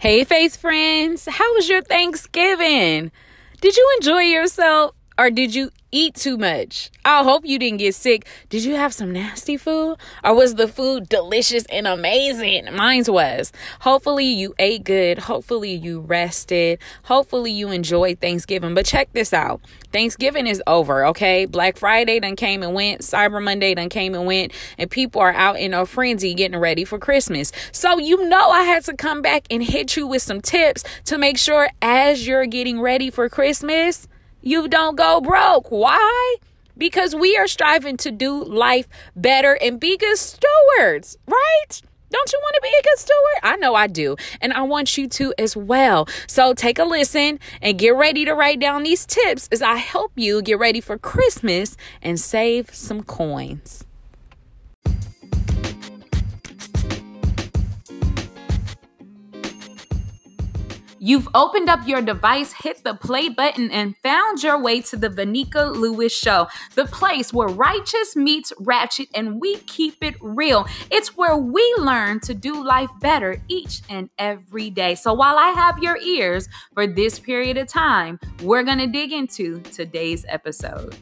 Hey, Faith friends, how was your Thanksgiving? Did you enjoy yourself or did you eat too much. I hope you didn't get sick. Did you have some nasty food? Or was the food delicious and amazing? Mine's was. Hopefully you ate good. Hopefully you rested. Hopefully you enjoyed Thanksgiving. But check this out. Thanksgiving is over, okay? Black Friday done came and went. Cyber Monday done came and went. And people are out in a frenzy getting ready for Christmas. So you know I had to come back and hit you with some tips to make sure as you're getting ready for Christmas, you don't go broke. Why? Because we are striving to do life better and be good stewards, right? Don't you want to be a good steward? I know I do. And I want you to as well. So take a listen and get ready to write down these tips as I help you get ready for Christmas and save some coins. You've opened up your device, hit the play button, and found your way to the Vanika Lewis Show, the place where righteous meets ratchet and we keep it real. It's where we learn to do life better each and every day. So while I have your ears for this period of time, we're going to dig into today's episode.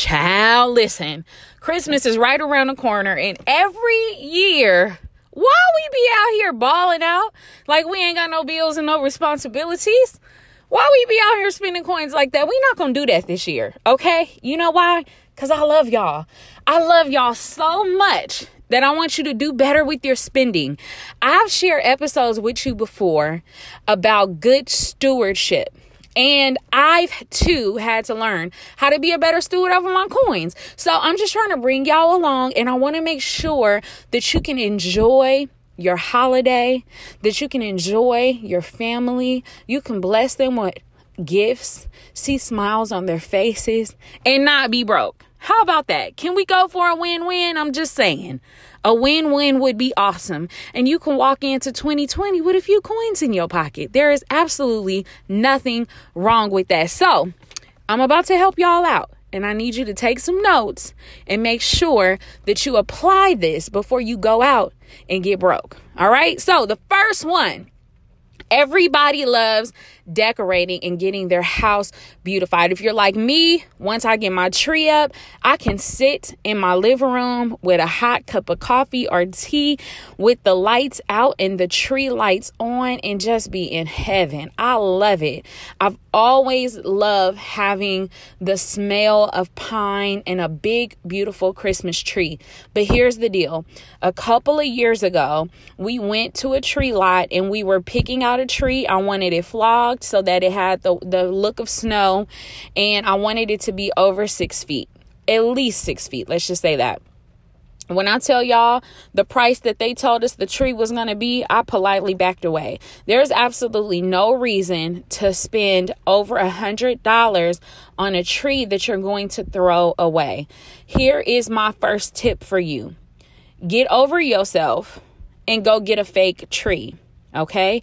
Child, listen. Christmas is right around the corner, and every year, while we be out here balling out like we ain't got no bills and no responsibilities, Why we be out here spending coins like that, we not gonna do that this year, okay? You know why? Because I love y'all. I love y'all so much that I want you to do better with your spending. I've shared episodes with you before about good stewardship. And I've too had to learn how to be a better steward over my coins. So I'm just trying to bring y'all along and I want to make sure that you can enjoy your holiday, that you can enjoy your family. You can bless them with gifts, see smiles on their faces, and not be broke. How about that? Can we go for a win win? I'm just saying. A win win would be awesome. And you can walk into 2020 with a few coins in your pocket. There is absolutely nothing wrong with that. So, I'm about to help y'all out. And I need you to take some notes and make sure that you apply this before you go out and get broke. All right. So, the first one everybody loves decorating and getting their house beautified. If you're like me, once I get my tree up, I can sit in my living room with a hot cup of coffee or tea with the lights out and the tree lights on and just be in heaven. I love it. I've always loved having the smell of pine and a big, beautiful Christmas tree. But here's the deal a couple of years ago, we went to a tree lot and we were picking out a tree. I wanted it flocked so that it had the, the look of snow and I wanted it to be over six feet, at least six feet. Let's just say that. When I tell y'all the price that they told us the tree was going to be, I politely backed away. There's absolutely no reason to spend over a hundred dollars on a tree that you're going to throw away. Here is my first tip for you. Get over yourself and go get a fake tree. Okay.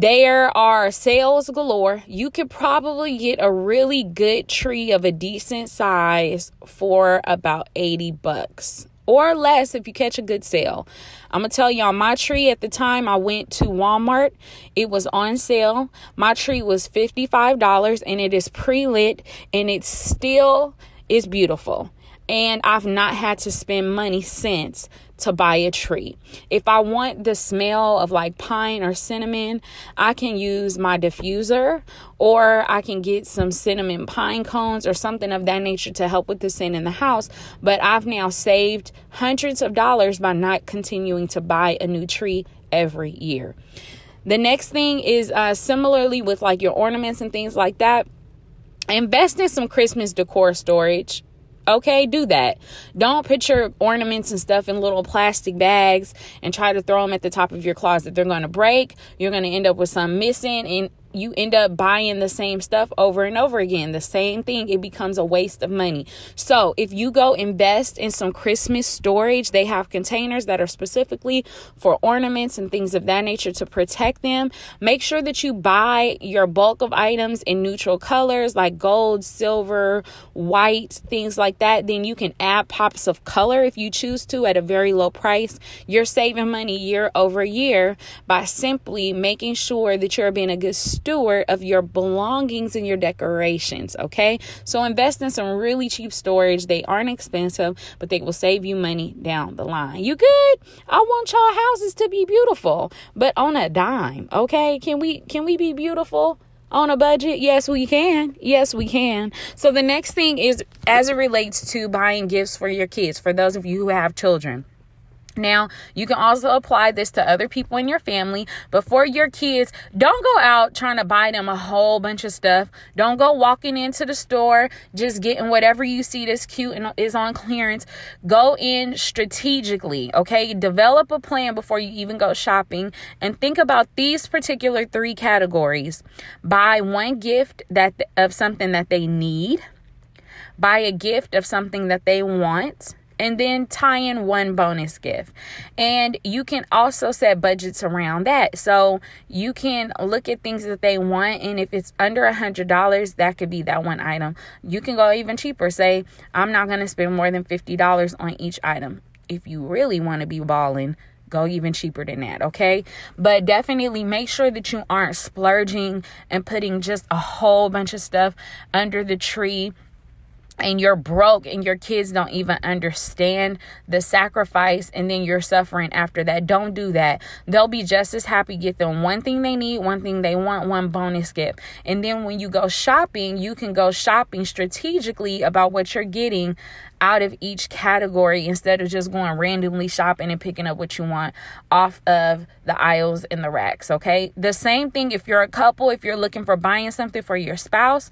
There are sales galore. You could probably get a really good tree of a decent size for about 80 bucks or less if you catch a good sale. I'm gonna tell y'all my tree at the time I went to Walmart, it was on sale. My tree was $55 and it is pre-lit and it still is beautiful and I've not had to spend money since to buy a tree. If I want the smell of like pine or cinnamon, I can use my diffuser or I can get some cinnamon pine cones or something of that nature to help with the scent in the house. But I've now saved hundreds of dollars by not continuing to buy a new tree every year. The next thing is uh, similarly with like your ornaments and things like that. Invest in some Christmas decor storage Okay, do that. Don't put your ornaments and stuff in little plastic bags and try to throw them at the top of your closet. They're going to break. You're going to end up with some missing. And you end up buying the same stuff over and over again. The same thing, it becomes a waste of money. So, if you go invest in some Christmas storage, they have containers that are specifically for ornaments and things of that nature to protect them. Make sure that you buy your bulk of items in neutral colors like gold, silver, white, things like that. Then you can add pops of color if you choose to at a very low price. You're saving money year over year by simply making sure that you're being a good steward of your belongings and your decorations, okay? So invest in some really cheap storage. They aren't expensive, but they will save you money down the line. You good? I want y'all houses to be beautiful, but on a dime, okay? Can we can we be beautiful? on a budget? Yes, we can. Yes, we can. So the next thing is as it relates to buying gifts for your kids, for those of you who have children. Now, you can also apply this to other people in your family, but for your kids, don't go out trying to buy them a whole bunch of stuff. Don't go walking into the store just getting whatever you see that's cute and is on clearance. Go in strategically, okay? Develop a plan before you even go shopping and think about these particular three categories. Buy one gift that of something that they need. Buy a gift of something that they want and then tie in one bonus gift. And you can also set budgets around that. So you can look at things that they want, and if it's under a hundred dollars, that could be that one item. You can go even cheaper. Say, I'm not going to spend more than fifty dollars on each item. If you really want to be balling, go even cheaper than that, okay? But definitely make sure that you aren't splurging and putting just a whole bunch of stuff under the tree and you're broke and your kids don't even understand the sacrifice and then you're suffering after that. Don't do that. They'll be just as happy get them one thing they need one thing they want one bonus gift. And then when you go shopping you can go shopping strategically about what you're getting out of each category instead of just going randomly shopping and picking up what you want off of the aisles and the racks okay? The same thing if you're a couple if you're looking for buying something for your spouse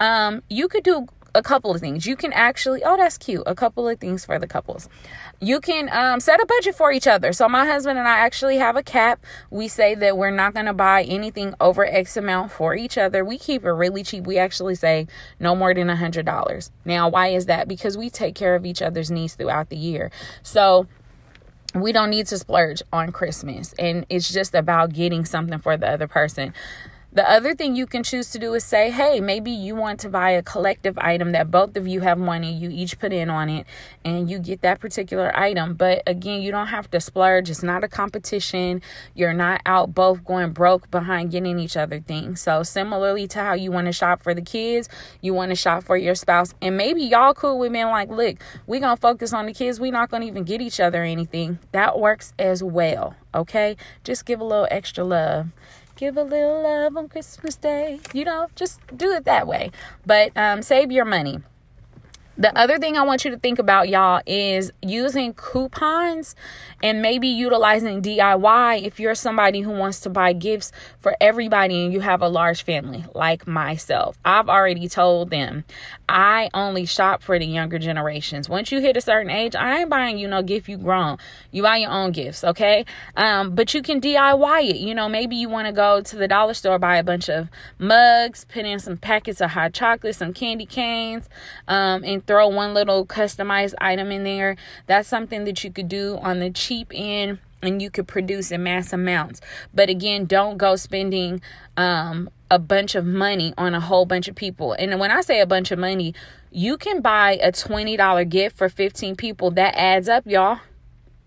um, you could do a couple of things. You can actually, oh, that's cute. A couple of things for the couples. You can um, set a budget for each other. So, my husband and I actually have a cap. We say that we're not going to buy anything over X amount for each other. We keep it really cheap. We actually say no more than a $100. Now, why is that? Because we take care of each other's needs throughout the year. So, we don't need to splurge on Christmas. And it's just about getting something for the other person. The other thing you can choose to do is say, hey, maybe you want to buy a collective item that both of you have money, you each put in on it, and you get that particular item. But again, you don't have to splurge. It's not a competition. You're not out both going broke behind getting each other things. So, similarly to how you want to shop for the kids, you want to shop for your spouse. And maybe y'all cool with being like, look, we're going to focus on the kids. We're not going to even get each other anything. That works as well. Okay? Just give a little extra love give a little love on Christmas Day. You know, just do it that way. But um, save your money. The other thing I want you to think about, y'all, is using coupons and maybe utilizing DIY if you're somebody who wants to buy gifts for everybody and you have a large family, like myself. I've already told them I only shop for the younger generations. Once you hit a certain age, I ain't buying you no gift you grown. You buy your own gifts, okay? Um, but you can DIY it. You know, maybe you want to go to the dollar store, buy a bunch of mugs, put in some packets of hot chocolate, some candy canes, um, and throw one little customized item in there. That's something that you could do on the cheap end and you could produce in mass amounts. But again, don't go spending um, a bunch of money on a whole bunch of people. And when I say a bunch of money, you can buy a $20 gift for 15 people. That adds up, y'all.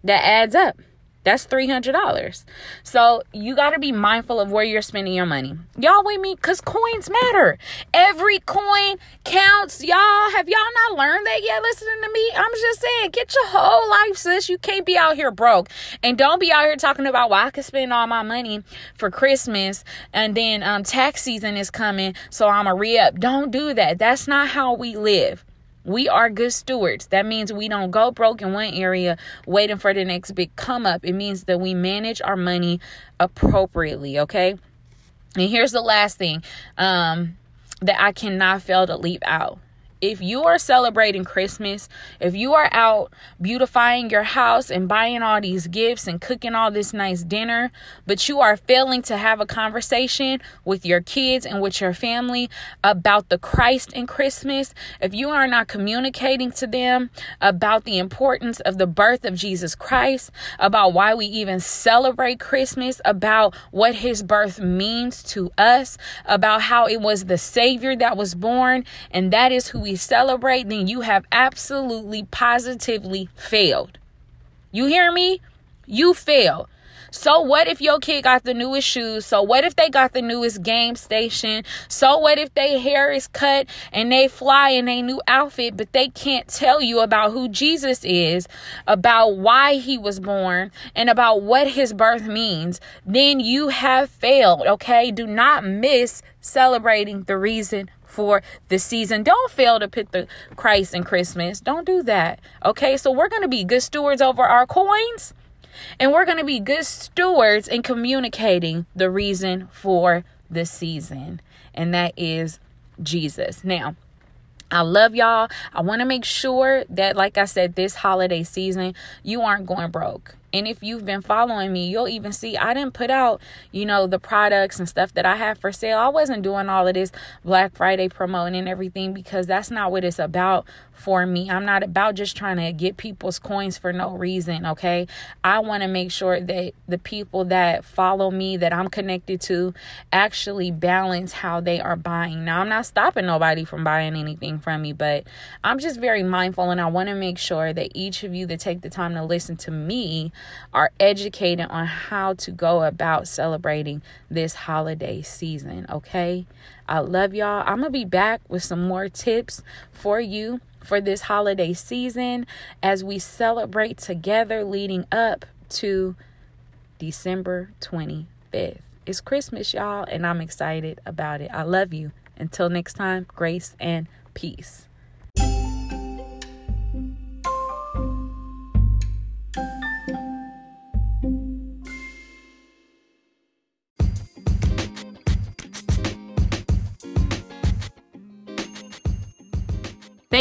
That adds up. That's $300. So you got to be mindful of where you're spending your money. Y'all with me? Because coins matter. Every coin counts. Y'all, have y'all not learned that yet listening to me? I'm just saying, get your whole life, sis. You can't be out here broke. And don't be out here talking about, well, I could spend all my money for Christmas and then um, tax season is coming, so I'm a re up. Don't do that. That's not how we live. We are good stewards. That means we don't go broke in one area waiting for the next big come up. It means that we manage our money appropriately, okay? And here's the last thing um, that I cannot fail to leave out if you are celebrating Christmas, if you are out beautifying your house and buying all these gifts and cooking all this nice dinner, but you are failing to have a conversation with your kids and with your family about the Christ in Christmas, if you are not communicating to them about the importance of the birth of Jesus Christ, about why we even celebrate Christmas, about what his birth means to us, about how it was the Savior that was born, and that is who we celebrate, then you have absolutely positively failed. You hear me? You failed. So what if your kid got the newest shoes? So what if they got the newest game station? So what if their hair is cut and they fly in a new outfit, but they can't tell you about who Jesus is, about why he was born, and about what his birth means? Then you have failed, okay? Do not miss celebrating the reason for the season. Don't fail to put the Christ in Christmas. Don't do that. Okay, so we're going to be good stewards over our coins and we're going to be good stewards in communicating the reason for the season, and that is Jesus. Now, I love y'all. I want to make sure that, like I said, this holiday season, you aren't going broke. And if you've been following me, you'll even see I didn't put out, you know, the products and stuff that I have for sale. I wasn't doing all of this Black Friday promoting and everything because that's not what it's about for me. I'm not about just trying to get people's coins for no reason, okay? I want to make sure that the people that follow me, that I'm connected to, actually balance how they are buying. Now, I'm not stopping nobody from buying anything from me, but I'm just very mindful and I want to make sure that each of you that take the time to listen to me are educated on how to go about celebrating this holiday season, okay? I love y'all. I'm going to be back with some more tips for you for this holiday season as we celebrate together leading up to December 25th. It's Christmas, y'all, and I'm excited about it. I love you. Until next time, grace and peace.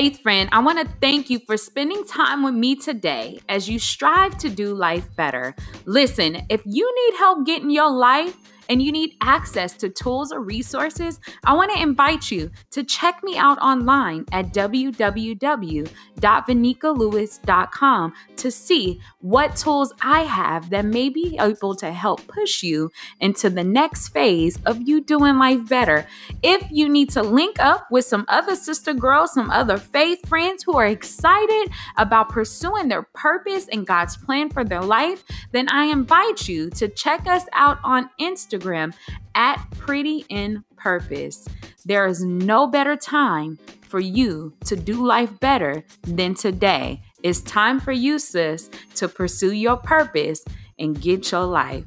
Faith friend, I want to thank you for spending time with me today as you strive to do life better. Listen, if you need help getting your life and you need access to tools or resources, I want to invite you to check me out online at www.vanikalewis.com to see what tools I have that may be able to help push you into the next phase of you doing life better. If you need to link up with some other sister girls, some other faith friends who are excited about pursuing their purpose and God's plan for their life, then I invite you to check us out on Instagram Instagram at Pretty in Purpose. There is no better time for you to do life better than today. It's time for you, sis, to pursue your purpose and get your life